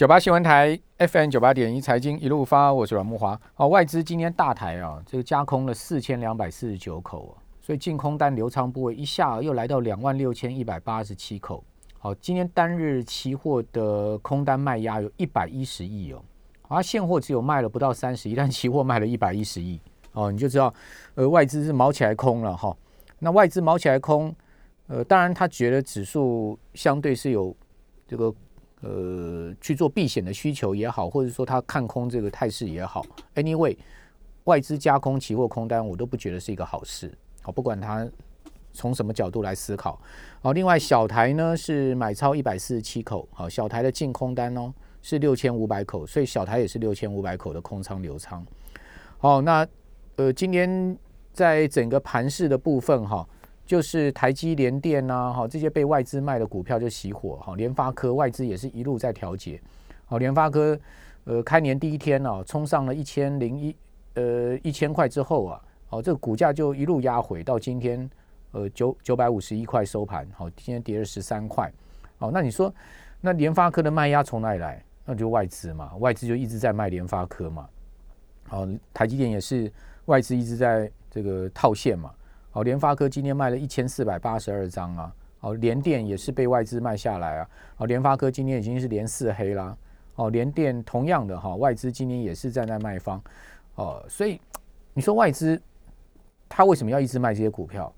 九八新闻台 FM 九八点一财经一路发，我是阮木华。哦，外资今天大台啊，这个加空了四千两百四十九口啊，所以净空单流仓部位一下又来到两万六千一百八十七口。好，今天单日期货的空单卖压有一百一十亿哦，而现货只有卖了不到三十亿，但期货卖了一百一十亿哦，你就知道，呃，外资是毛起来空了哈。那外资毛起来空，呃，当然他觉得指数相对是有这个。呃，去做避险的需求也好，或者说他看空这个态势也好，anyway，外资加空期货空单，我都不觉得是一个好事。好，不管他从什么角度来思考。好，另外小台呢是买超一百四十七口，好，小台的净空单哦是六千五百口，所以小台也是六千五百口的空仓流仓。好，那呃，今天在整个盘市的部分哈。就是台积联电呐，哈，这些被外资卖的股票就熄火，哈，联发科外资也是一路在调节，好，联发科，呃，开年第一天呢，冲上了一千零一，呃，一千块之后啊，好，这个股价就一路压回到今天，呃，九九百五十一块收盘，好，今天跌了十三块，好，那你说，那联发科的卖压从哪里来？那就外资嘛，外资就一直在卖联发科嘛，好，台积电也是外资一直在这个套现嘛。好，联发科今天卖了一千四百八十二张啊！好，联电也是被外资卖下来啊！好，联发科今天已经是连四黑啦！哦，联电同样的哈，外资今天也是站在卖方哦，所以你说外资他为什么要一直卖这些股票？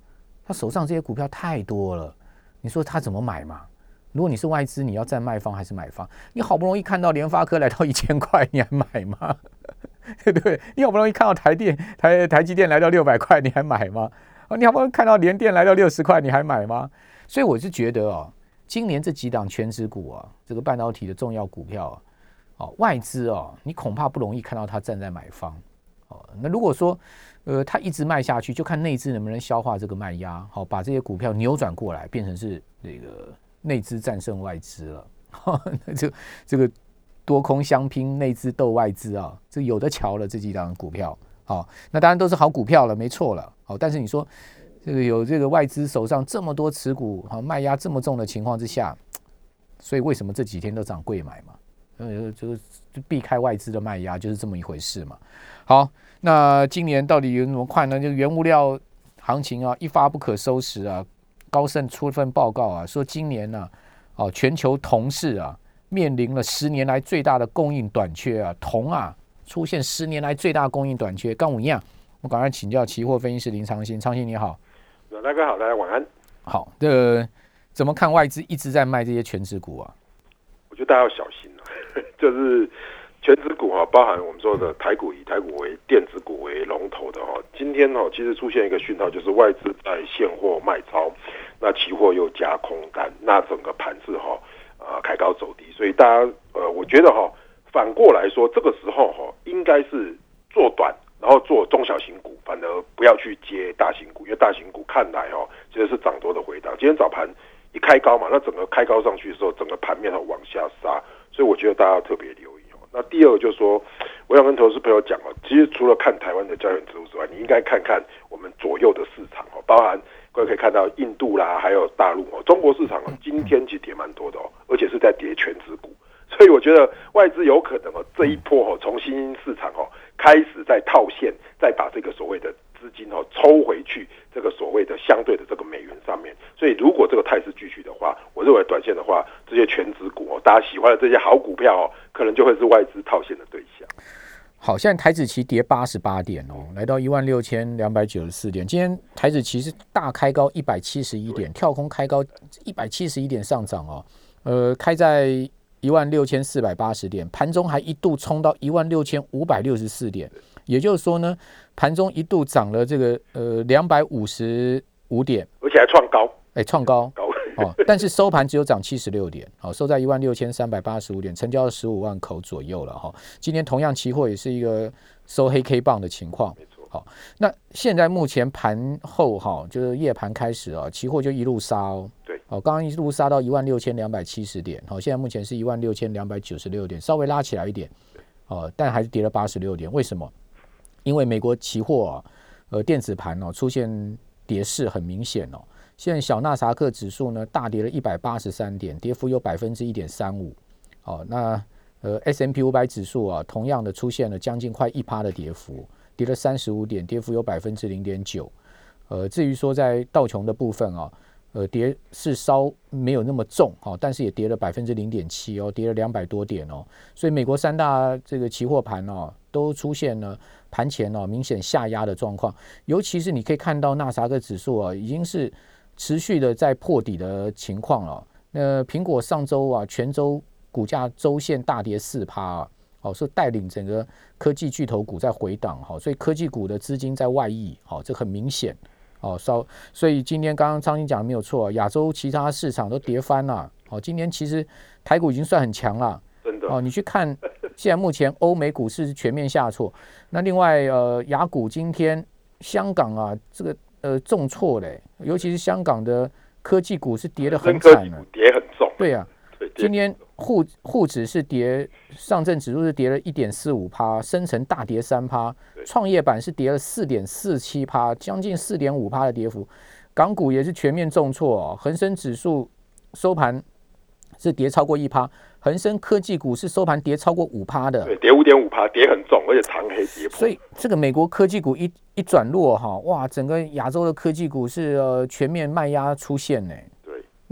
他手上这些股票太多了，你说他怎么买嘛？如果你是外资，你要站卖方还是买方？你好不容易看到联发科来到一千块，你还买吗？对？你好不容易看到台电台台积电来到六百块，你还买吗？你好不容易看到连电来到六十块，你还买吗？所以我是觉得哦，今年这几档全指股啊，这个半导体的重要股票啊，哦，外资哦，你恐怕不容易看到它站在买方哦。那如果说呃，它一直卖下去，就看内资能不能消化这个卖压，好，把这些股票扭转过来，变成是那个内资战胜外资了。那就这个多空相拼，内资斗外资啊，这有的瞧了这几档股票。好，那当然都是好股票了，没错了。但是你说这个有这个外资手上这么多持股，啊卖压这么重的情况之下，所以为什么这几天都涨贵买嘛？呃，就是避开外资的卖压，就是这么一回事嘛。好，那今年到底有什么快呢？就原物料行情啊，一发不可收拾啊。高盛出了份报告啊，说今年呢，哦，全球铜市啊，面临了十年来最大的供应短缺啊，铜啊。出现十年来最大供应短缺，跟我一样。我赶快请教期货分析师林昌兴，昌兴你好，大哥好，大家晚安。好，这怎么看外资一直在卖这些全职股啊？我觉得大家要小心了，就是全职股哈，包含我们说的台股以台股为电子股为龙头的哈。今天哈，其实出现一个讯号，就是外资在现货卖超，那期货又加空单，那整个盘子哈，呃，开高走低，所以大家呃，我觉得哈。反过来说，这个时候哈，应该是做短，然后做中小型股，反而不要去接大型股，因为大型股看来哦，其实是涨多的回档。今天早盘一开高嘛，那整个开高上去的时候，整个盘面它往下杀，所以我觉得大家要特别留意哦。那第二就是说，我想跟投资朋友讲哦，其实除了看台湾的交易指数之外，你应该看看我们左右的市场哦，包含各位可以看到印度啦，还有大陆哦，中国市场哦，今天其实跌蛮多的哦，而且是在跌全指股。所以我觉得外资有可能哦，这一波哦，从新兴市场哦开始在套现，再把这个所谓的资金哦抽回去，这个所谓的相对的这个美元上面。所以如果这个态势继续的话，我认为短线的话，这些全值股哦，大家喜欢的这些好股票哦，可能就会是外资套现的对象。好，现在台子期跌八十八点哦，来到一万六千两百九十四点。今天台子期是大开高一百七十一点，跳空开高一百七十一点上涨哦，呃，开在。一万六千四百八十点，盘中还一度冲到一万六千五百六十四点，也就是说呢，盘中一度涨了这个呃两百五十五点，而且还创高，哎，创高。高。哦，但是收盘只有涨七十六点，好，收在一万六千三百八十五点，成交十五万口左右了哈。今天同样期货也是一个收黑 K 棒的情况。好，那现在目前盘后哈，就是夜盘开始啊，期货就一路杀哦。哦，刚刚一路杀到一万六千两百七十点，好，现在目前是一万六千两百九十六点，稍微拉起来一点，哦，但还是跌了八十六点。为什么？因为美国期货啊，呃，电子盘哦出现跌势很明显哦。现在小纳萨克指数呢大跌了一百八十三点，跌幅有百分之一点三五。哦，那呃，S M P 五百指数啊，同样的出现了将近快一趴的跌幅，跌了三十五点，跌幅有百分之零点九。呃，至于说在道琼的部分啊，呃，跌是稍没有那么重哈，但是也跌了百分之零点七哦，跌了两百多点哦。所以美国三大这个期货盘哦，都出现了盘前哦明显下压的状况，尤其是你可以看到纳萨克指数啊，已经是持续的在破底的情况了。那苹果上周啊，全周。股价周线大跌四趴，哦，是带领整个科技巨头股在回档，哈，所以科技股的资金在外溢，好，这很明显，哦，稍，所以今天刚刚张鑫讲的没有错，亚洲其他市场都跌翻了，哦，今天其实台股已经算很强了，真的，哦，你去看，现在目前欧美股市是全面下挫，那另外呃，雅股今天香港啊，这个呃重挫嘞，尤其是香港的科技股是跌得很惨的，跌很重，对呀。今天沪沪指是跌，上证指数是跌了一点四五趴，深成大跌三趴，创业板是跌了四点四七趴，将近四点五趴的跌幅。港股也是全面重挫，恒生指数收盘是跌超过一趴，恒生科技股是收盘跌超过五趴的，对，跌五点五趴，跌很重，而且长黑跌破。所以这个美国科技股一一转弱哈，哇，整个亚洲的科技股是呃全面卖压出现呢。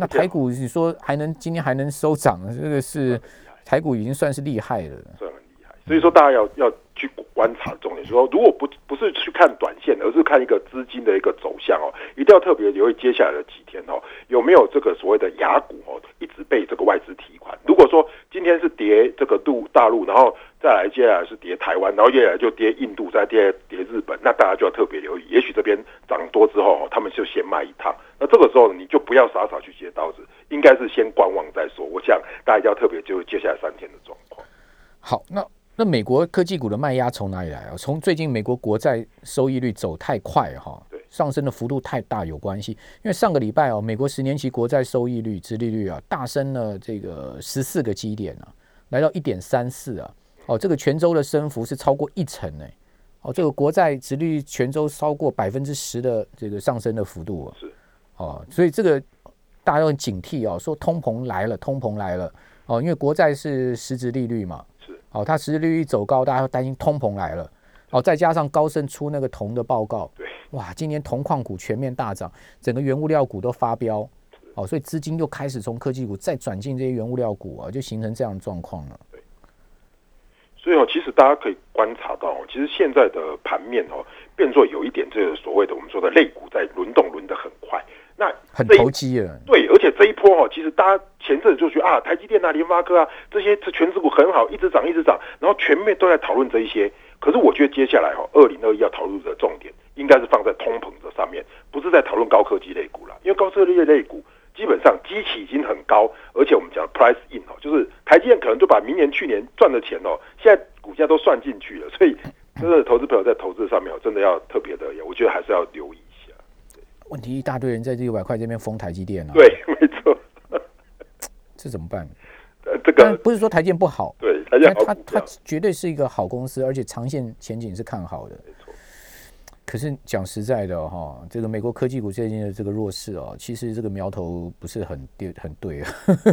那台股你说还能今天还能收涨，这个是台股已经算是厉害了，算很厉害。所以说大家要要去观察重点，说如果不不是去看短线，而是看一个资金的一个走向哦，一定要特别留意接下来的几天哦，有没有这个所谓的雅股哦，一直被这个外资提款。如果说今天是跌这个度大陆，然后再来接下来是跌台湾，然后接下来就跌印度，再跌跌日本，那大家就要特别留意，也许这边涨多之后，他们就先卖一趟。那这个时候你就不要傻傻去接刀子，应该是先观望再说。我想大家要特别就是接下来三天的状况。好，那那美国科技股的卖压从哪里来啊？从最近美国国债收益率走太快哈，对，上升的幅度太大有关系。因为上个礼拜哦，美国十年期国债收益率、殖利率啊，大升了这个十四个基点啊，来到一点三四啊。哦，这个全州的升幅是超过一成呢。哦，这个国债殖率全州超过百分之十的这个上升的幅度啊。是。哦，所以这个大家要警惕哦，说通膨来了，通膨来了哦，因为国债是实质利率嘛，是哦，它实质利率走高，大家要担心通膨来了哦，再加上高盛出那个铜的报告，对，哇，今年铜矿股全面大涨，整个原物料股都发飙，哦，所以资金又开始从科技股再转进这些原物料股啊，就形成这样的状况了。对，所以哦，其实大家可以观察到，其实现在的盘面哦，变作有一点这个所谓的我们说的类股在轮动，轮得很快。那很投机了，对，而且这一波哦，其实大家前阵子就觉得啊，台积电啊、联发科啊这些这全指股很好，一直涨一直涨，然后全面都在讨论这一些。可是我觉得接下来哈，二零二一要讨论的重点应该是放在通膨这上面，不是在讨论高科技类股了，因为高科技类股基本上机器已经很高，而且我们讲 price in 哦，就是台积电可能就把明年去年赚的钱哦，现在股价都算进去了，所以真的投资朋友在投资上面哦，真的要特别的，我觉得还是要留意。问题一大堆人在这六百块这边封台积电啊，对，没错，这怎么办？呃，这个不是说台积电不好，对，它它绝对是一个好公司，而且长线前景是看好的。可是讲实在的哈，这个美国科技股最近的这个弱势哦，其实这个苗头不是很对，很对啊。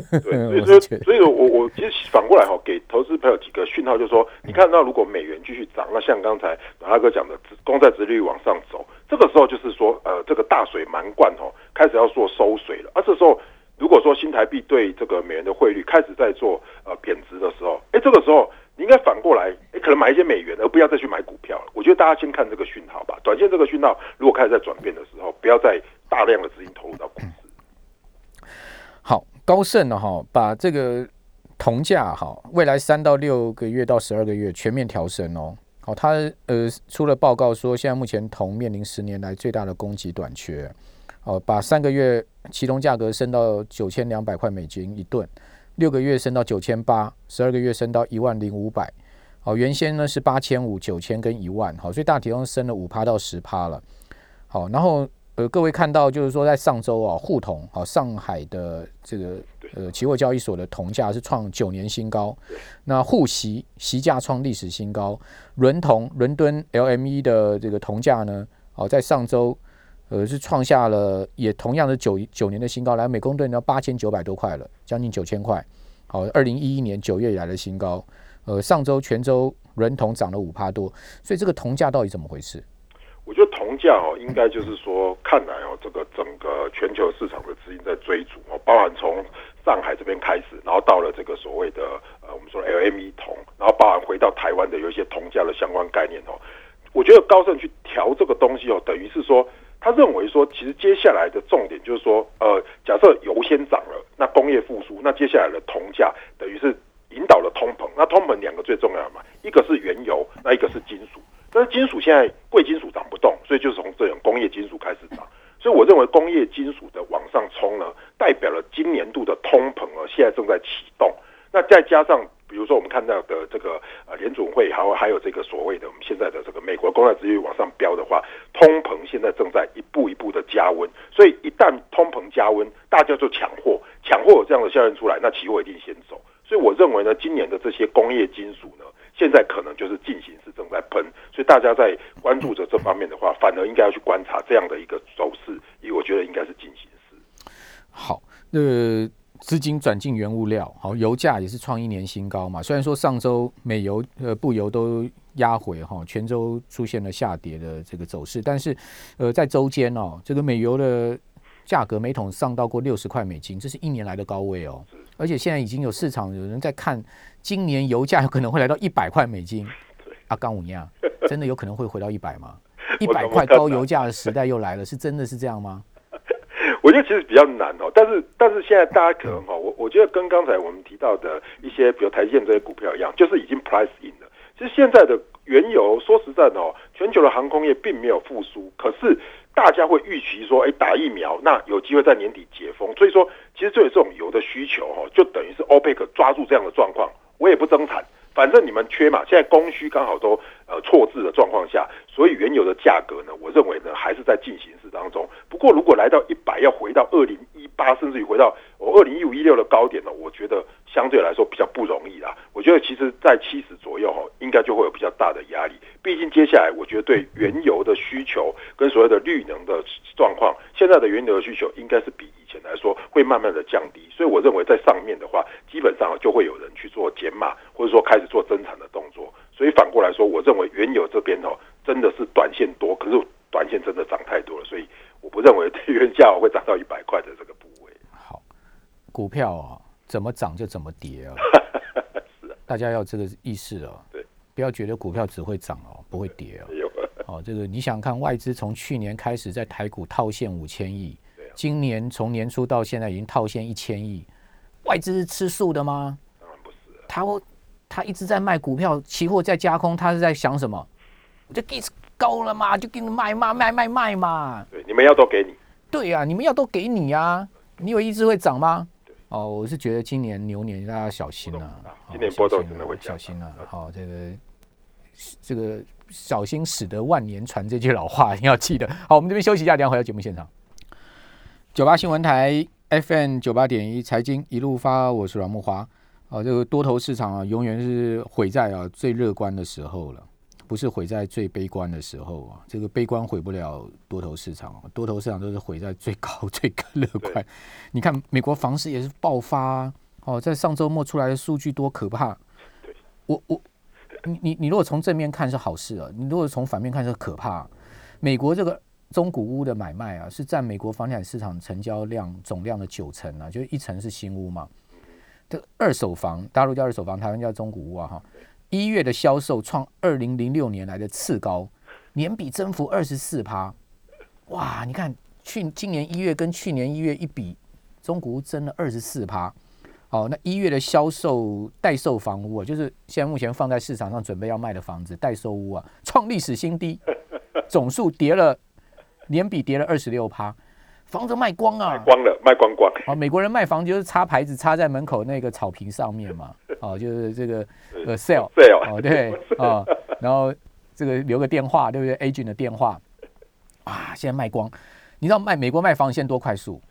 对，所以所以，我我其实反过来哈，给投资朋友几个讯号，就是说，你看到如果美元继续涨，那像刚才马大哥讲的，公债殖率往上走，这个时候就是说，呃，这个大水漫灌哦，开始要做收水了。而这时候，如果说新台币对这个美元的汇率开始在做呃贬值的时候，哎，这个时候。你应该反过来，哎，可能买一些美元，而不要再去买股票了。我觉得大家先看这个讯号吧。短线这个讯号如果开始在转变的时候，不要再大量的资金投入到股市。好，高盛呢，哈，把这个铜价哈，未来三到六个月到十二个月全面调升哦。哦，他呃出了报告说，现在目前铜面临十年来最大的供给短缺。哦，把三个月其中价格升到九千两百块美金一吨。六个月升到九千八，十二个月升到一万零五百，哦，原先呢是八千五、九千跟一万，好，所以大体上升了五趴到十趴了，好，然后呃各位看到就是说在上周啊，沪铜啊上海的这个呃期货交易所的铜价是创九年新高，那沪锡锡价创历史新高，伦铜伦敦 LME 的这个铜价呢，哦在上周。呃，是创下了也同样的九九年的新高，来美工吨要八千九百多块了，将近九千块。好，二零一一年九月以来的新高。呃，上周泉州伦铜涨了五趴多，所以这个铜价到底怎么回事？铜价哦，应该就是说，看来哦，这个整个全球市场的资金在追逐哦，包含从上海这边开始，然后到了这个所谓的呃，我们说 LME 铜，然后包含回到台湾的有一些铜价的相关概念哦。我觉得高盛去调这个东西哦，等于是说，他认为说，其实接下来的重点就是说，呃，假设油先涨了，那工业复苏，那接下来的铜价等于是引导了通膨。那通膨两个最重要的嘛，一个是原油，那一个是金属。但是金属现在贵金属涨不动，所以就是从这种工业金属开始涨。所以我认为工业金属的往上冲呢，代表了今年度的通膨啊，现在正在启动。那再加上比如说我们看到的这个呃联准会，还有还有这个所谓的我们现在的这个美国公债殖率往上飙的话，通膨现在正在一步一步的加温。所以一旦通大家就抢货，抢货有这样的效应出来，那期货一定先走。所以我认为呢，今年的这些工业金属呢。现在可能就是进行式正在喷，所以大家在关注着这方面的话，反而应该要去观察这样的一个走势，因为我觉得应该是进行式。好，那资金转进原物料，好，油价也是创一年新高嘛。虽然说上周美油、呃布油都压回哈，泉州出现了下跌的这个走势，但是呃在周间哦，这个美油的价格每桶上到过六十块美金，这是一年来的高位哦。而且现在已经有市场有人在看，今年油价有可能会来到一百块美金。阿刚五亚，真的有可能会回到一百吗？一百块高油价的时代又来了，是真的是这样吗？我觉得其实比较难哦。但是但是现在大家可能哈，我我觉得跟刚才我们提到的一些，比如台积电这些股票一样，就是已经 price in 了。其实现在的原油，说实在哦，全球的航空业并没有复苏，可是。大家会预期说，哎，打疫苗，那有机会在年底解封。所以说，其实就有这种油的需求，哈，就等于是欧佩克抓住这样的状况，我也不增产，反正你们缺嘛。现在供需刚好都呃错置的状况下，所以原油的价格呢，我认为呢，还是在进行式当中。不过，如果来到一百，要回到二零一八，甚至于回到我二零一五一六的高点呢，我觉得相对来说比较不容易啦。我觉得其实在七十左右哈，应该就会有比较大的压力。毕竟接下来，我觉得对原油的需求跟所谓的绿能的状况，现在的原油的需求应该是比以前来说会慢慢的降低。所以我认为在上面的话，基本上就会有人去做减码，或者说开始做增产的动作。所以反过来说，我认为原油这边哦，真的是短线多，可是短线真的涨太多了，所以我不认为原价会涨到一百块的这个部位。好，股票啊，怎么涨就怎么跌啊，是啊，大家要这个意识哦。对。不要觉得股票只会涨哦，不会跌哦。哦，这个你想看外资从去年开始在台股套现五千亿，今年从年初到现在已经套现一千亿，外资是吃素的吗？当然不是。他他一直在卖股票，期货在加空，他是在想什么？我就给高了嘛，就给你卖嘛，卖卖卖嘛。对，你们要都给你。对呀，你们要都给你啊！你以为一直会涨吗？哦，我是觉得今年牛年大家小心啊，今年波动真的会小心啊。好，这个。这个小心驶得万年船这句老话一定要记得。好，我们这边休息一下，等下回到节目现场。九八新闻台 FM 九八点一财经一路发，我是阮木华。啊，这个多头市场啊，永远是毁在啊最乐观的时候了，不是毁在最悲观的时候啊。这个悲观毁不了多头市场，啊多头市场都是毁在最高 最乐观。你看美国房市也是爆发哦，在上周末出来的数据多可怕。我我。你你你如果从正面看是好事啊，你如果从反面看是可怕。美国这个中古屋的买卖啊，是占美国房地产市场成交量总量的九成啊，就是一层是新屋嘛。这二手房，大陆叫二手房，台湾叫中古屋啊哈。一月的销售创二零零六年来的次高，年比增幅二十四趴。哇，你看去今年一月跟去年一月一比，中古屋增了二十四趴。好，那一月的销售待售房屋啊，就是现在目前放在市场上准备要卖的房子，待售屋啊，创历史新低，总数跌了，年比跌了二十六趴，房子卖光啊，卖光了，卖光光。好，美国人卖房就是插牌子插在门口那个草坪上面嘛，哦，就是这个呃 sell sell，哦对，哦，然后这个留个电话，对不对？agent 的电话，啊，现在卖光，你知道卖美国卖房现在多快速？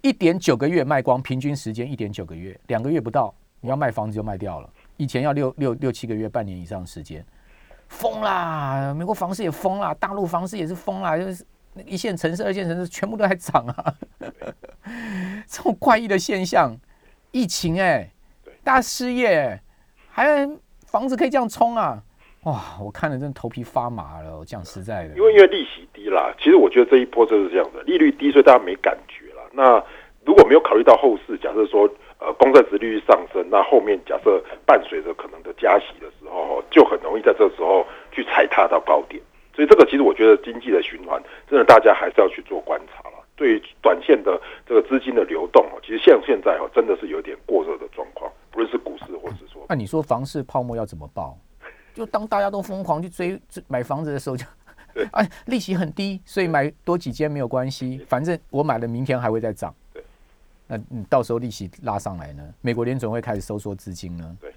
一点九个月卖光，平均时间一点九个月，两个月不到，你要卖房子就卖掉了。以前要六六六七个月、半年以上时间，疯啦！美国房市也疯啦，大陆房市也是疯啦，就是一线城市、二线城市全部都在涨啊。这种怪异的现象，疫情哎，大家失业，还房子可以这样冲啊？哇，我看了真的头皮发麻了，讲实在的。因为因为利息低啦，其实我觉得这一波就是这样的，利率低，所以大家没感觉啦。那如果没有考虑到后市，假设说呃公债值利率上升，那后面假设伴随着可能的加息的时候，就很容易在这时候去踩踏到高点。所以这个其实我觉得经济的循环，真的大家还是要去做观察了。对于短线的这个资金的流动其实像现在哦，真的是有点过热的状况，不论是股市或者说……那你说房市泡沫要怎么爆？就当大家都疯狂去追买房子的时候，就哎利息很低，所以买多几间没有关系，反正我买了明天还会再涨。对，那你到时候利息拉上来呢？美国联总会开始收缩资金呢？对，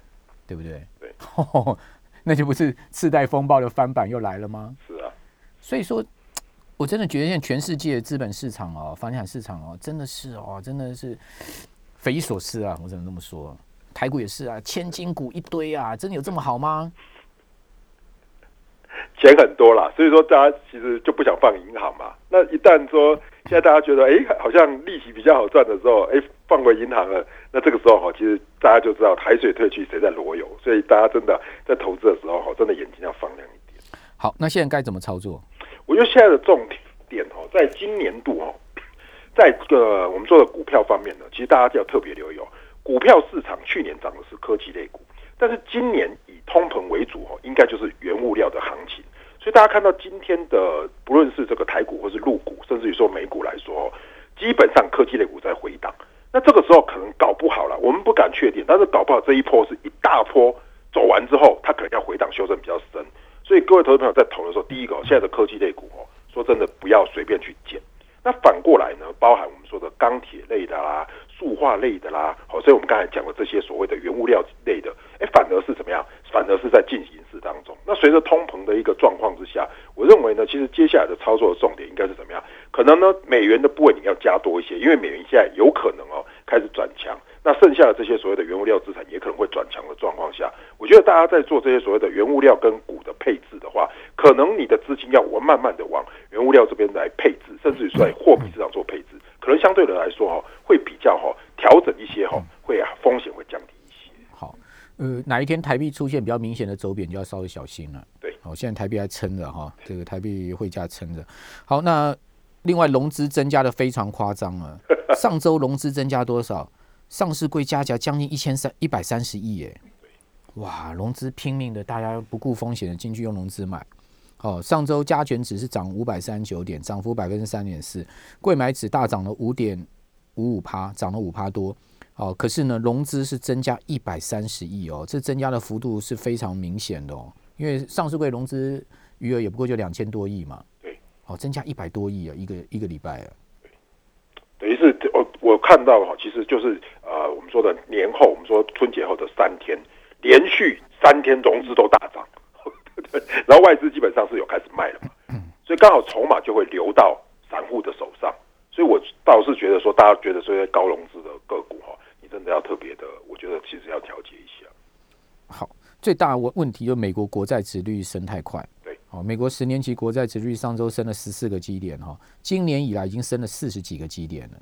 对不对？对，那就不是次贷风暴的翻版又来了吗？是啊，所以说，我真的觉得现在全世界的资本市场哦，房地产市场哦，真的是哦，真的是匪夷所思啊！我只能这么说，台股也是啊，千金股一堆啊，真的有这么好吗？钱很多啦，所以说大家其实就不想放银行嘛。那一旦说现在大家觉得哎，好像利息比较好赚的时候，哎，放回银行了，那这个时候哈，其实大家就知道海水退去谁在裸泳。所以大家真的在投资的时候哈，真的眼睛要放亮一点。好，那现在该怎么操作？我觉得现在的重点哦，在今年度哦，在这个我们做的股票方面呢，其实大家就要特别留意哦。股票市场去年涨的是科技类股，但是今年以通膨为主哦，应该就是原物料的行情。所以大家看到今天的，不论是这个台股或是陆股，甚至于说美股来说，基本上科技类股在回档。那这个时候可能搞不好了，我们不敢确定，但是搞不好这一波是一大波走完之后，它可能要回档修正比较深。所以各位投资朋友在投的时候，第一个现在的科技类股哦，说真的不要随便去捡。那反过来呢，包含我们说的钢铁类的啦、塑化类的啦，好，所以我们刚才讲的这些所谓的原物料类的，哎，反而是怎么样？反而是在进行。那随着通膨的一个状况之下，我认为呢，其实接下来的操作的重点应该是怎么样？可能呢，美元的部位你要加多一些，因为美元现在有可能哦开始转强。那剩下的这些所谓的原物料资产也可能会转强的状况下，我觉得大家在做这些所谓的原物料跟股的配置的话，可能你的资金要我慢慢的往原物料这边来配置，甚至于在货币市场做配置，可能相对的来说哈，会比较哈调整一些哈，会啊风险。呃，哪一天台币出现比较明显的走贬，就要稍微小心了。对，好，现在台币还撑着哈，这个台币汇价撑着。好，那另外融资增加的非常夸张啊，上周融资增加多少？上市柜加起来将近一千三一百三十亿耶，哇！融资拼命的，大家不顾风险的进去用融资买。哦，上周加权指是涨五百三十九点，涨幅百分之三点四。贵买指大涨了五点五五趴，涨了五趴多。哦，可是呢，融资是增加一百三十亿哦，这增加的幅度是非常明显的哦。因为上市柜融资余额也不过就两千多亿嘛。对。哦，增加一百多亿啊，一个一个礼拜啊。等于是我我看到哈，其实就是呃，我们说的年后，我们说春节后的三天，连续三天融资都大涨，然后外资基本上是有开始卖了嘛，所以刚好筹码就会流到散户的手上，所以我倒是觉得说，大家觉得这些高融资的个股真的要特别的，我觉得其实要调节一下。好，最大问问题就美国国债殖率升太快。对哦，美国十年期国债殖率上周升了十四个基点哈，今年以来已经升了四十几个基点了。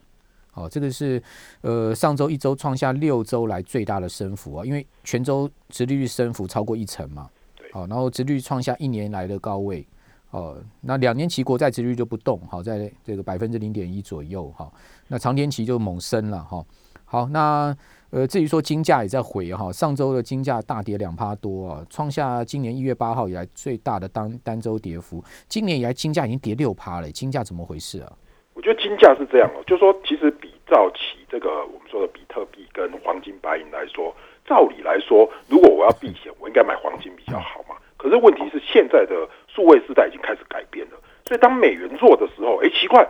好，这个是呃上周一周创下六周来最大的升幅啊，因为全周殖利率升幅超过一成嘛。对好，然后殖率创下一年来的高位。哦，那两年期国债殖率就不动，好，在这个百分之零点一左右哈。那长天期就猛升了哈。好，那。呃，至于说金价也在回哈，上周的金价大跌两趴多啊，创下今年一月八号以来最大的单单周跌幅。今年以来金价已经跌六趴了，金价怎么回事啊？我觉得金价是这样哦，就是说其实比照起这个我们说的比特币跟黄金白银来说，照理来说，如果我要避险，我应该买黄金比较好嘛。可是问题是现在的数位时代已经开始改变了，所以当美元弱的时候，哎，奇怪，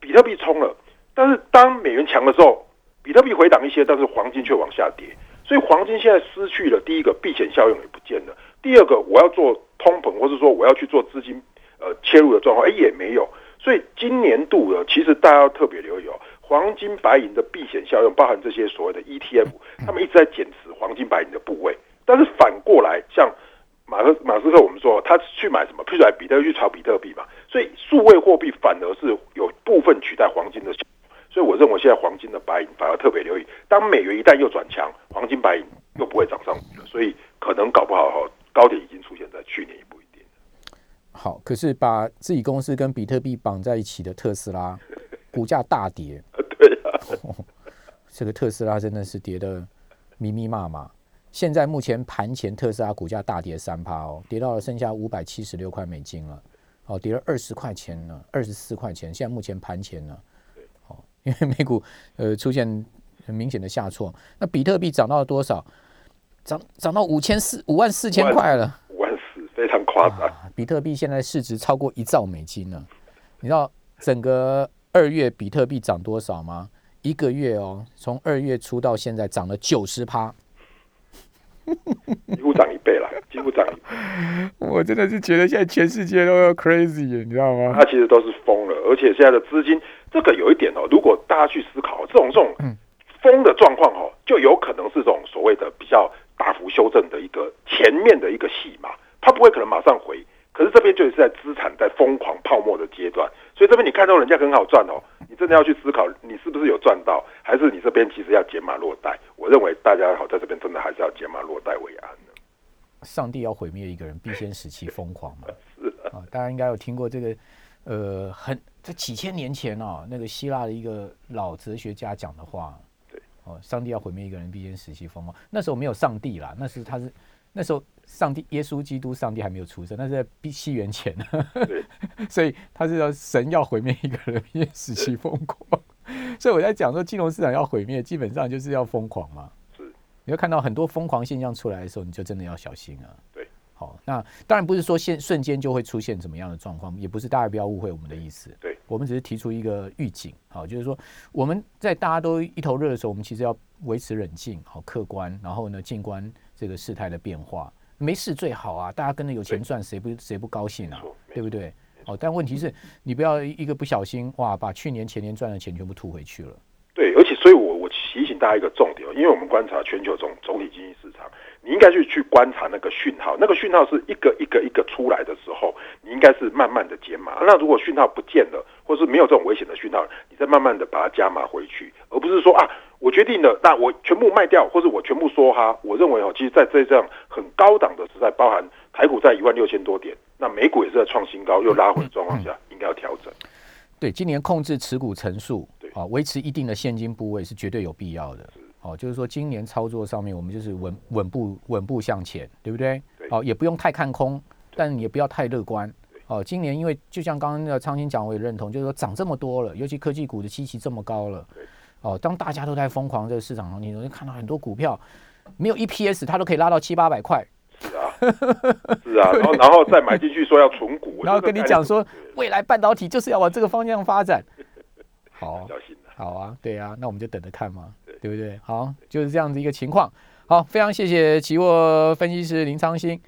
比特币冲了，但是当美元强的时候。比特币回档一些，但是黄金却往下跌，所以黄金现在失去了第一个避险效用也不见了，第二个我要做通膨，或是说我要去做资金呃切入的状况，哎也没有，所以今年度呢，其实大家要特别留意哦，黄金白银的避险效用，包含这些所谓的 ETF，他们一直在减持黄金白银的部位，但是反过来像马克马斯克，我们说他去买什么，譬如来比特币去炒比特币嘛，所以数位货币反而是有部分取代黄金的。所以我认为现在黄金的白银反而特别留意，当美元一旦又转强，黄金白银又不会涨上去，所以可能搞不好哈，高点已经出现在去年也不一定。好，可是把自己公司跟比特币绑在一起的特斯拉，股价大跌。对啊，这个特斯拉真的是跌的密密麻麻。现在目前盘前特斯拉股价大跌三趴哦，跌到了剩下五百七十六块美金了，哦，跌了二十块钱了，二十四块钱。现在目前盘前呢，哦，因为美股呃出现很明显的下挫，那比特币涨到了多少？涨涨到五千四五万四千块了，五万四非常夸张。比特币现在市值超过一兆美金了，你知道整个二月比特币涨多少吗？一个月哦，从二月初到现在涨了九十趴。几乎涨一倍了，几乎涨一倍。我真的是觉得现在全世界都要 crazy，你知道吗？它其实都是疯了，而且现在的资金，这个有一点哦，如果大家去思考这种这种疯的状况哦，就有可能是这种所谓的比较大幅修正的一个前面的一个戏嘛，它不会可能马上回。可是这边就是在资产在疯狂泡沫的阶段，所以这边你看到人家很好赚哦，你真的要去思考，你是不是有赚到，还是你这边其实要减码落袋？我认为大家好在这边真的还是要减码落袋为安的。上帝要毁灭一个人，必先使其疯狂嘛。是啊，大家应该有听过这个，呃，很在几千年前哦，那个希腊的一个老哲学家讲的话。对哦，上帝要毁灭一个人，必先使其疯狂。那时候没有上帝啦，那是他是那时候。上帝，耶稣基督，上帝还没有出生，那是在西元前，所以他是要神要毁灭一个人，也使其疯狂。所以我在讲说，金融市场要毁灭，基本上就是要疯狂嘛。是，你会看到很多疯狂现象出来的时候，你就真的要小心啊。对，好，那当然不是说现瞬间就会出现怎么样的状况，也不是大家不要误会我们的意思。对，我们只是提出一个预警，好，就是说我们在大家都一头热的时候，我们其实要维持冷静，好客观，然后呢，静观这个事态的变化。没事最好啊，大家跟着有钱赚，谁不谁不高兴啊？对不对？好，但问题是，你不要一个不小心，哇，把去年前年赚的钱全部吐回去了。对，而且，所以我我提醒大家一个重点，因为我们观察全球总总体经济市场，你应该去去观察那个讯号，那个讯号是一个一个一个出来的时候，你应该是慢慢的减码。那如果讯号不见了，或是没有这种危险的讯号，你再慢慢的把它加码回去，而不是说啊。我决定了，那我全部卖掉，或者我全部说哈。我认为哦，其实，在这这样很高档的时代，包含台股在一万六千多点，那美股也是在创新高又拉回的状况下，应该要调整。对，今年控制持股层数，对啊，维持一定的现金部位是绝对有必要的。哦，就是说今年操作上面，我们就是稳稳步稳步向前，对不对？对。哦，也不用太看空，但也不要太乐观。哦，今年因为就像刚刚那个昌兴讲，我也认同，就是说涨这么多了，尤其科技股的期期这么高了。哦，当大家都在疯狂这个市场上，你会看到很多股票没有 EPS，它都可以拉到七八百块。是啊，是啊，然后然后再买进去说要存股，然后跟你讲说未来半导体就是要往这个方向发展。好，好啊，对啊，那我们就等着看嘛，对不对？好，就是这样子一个情况。好，非常谢谢期货分析师林昌兴。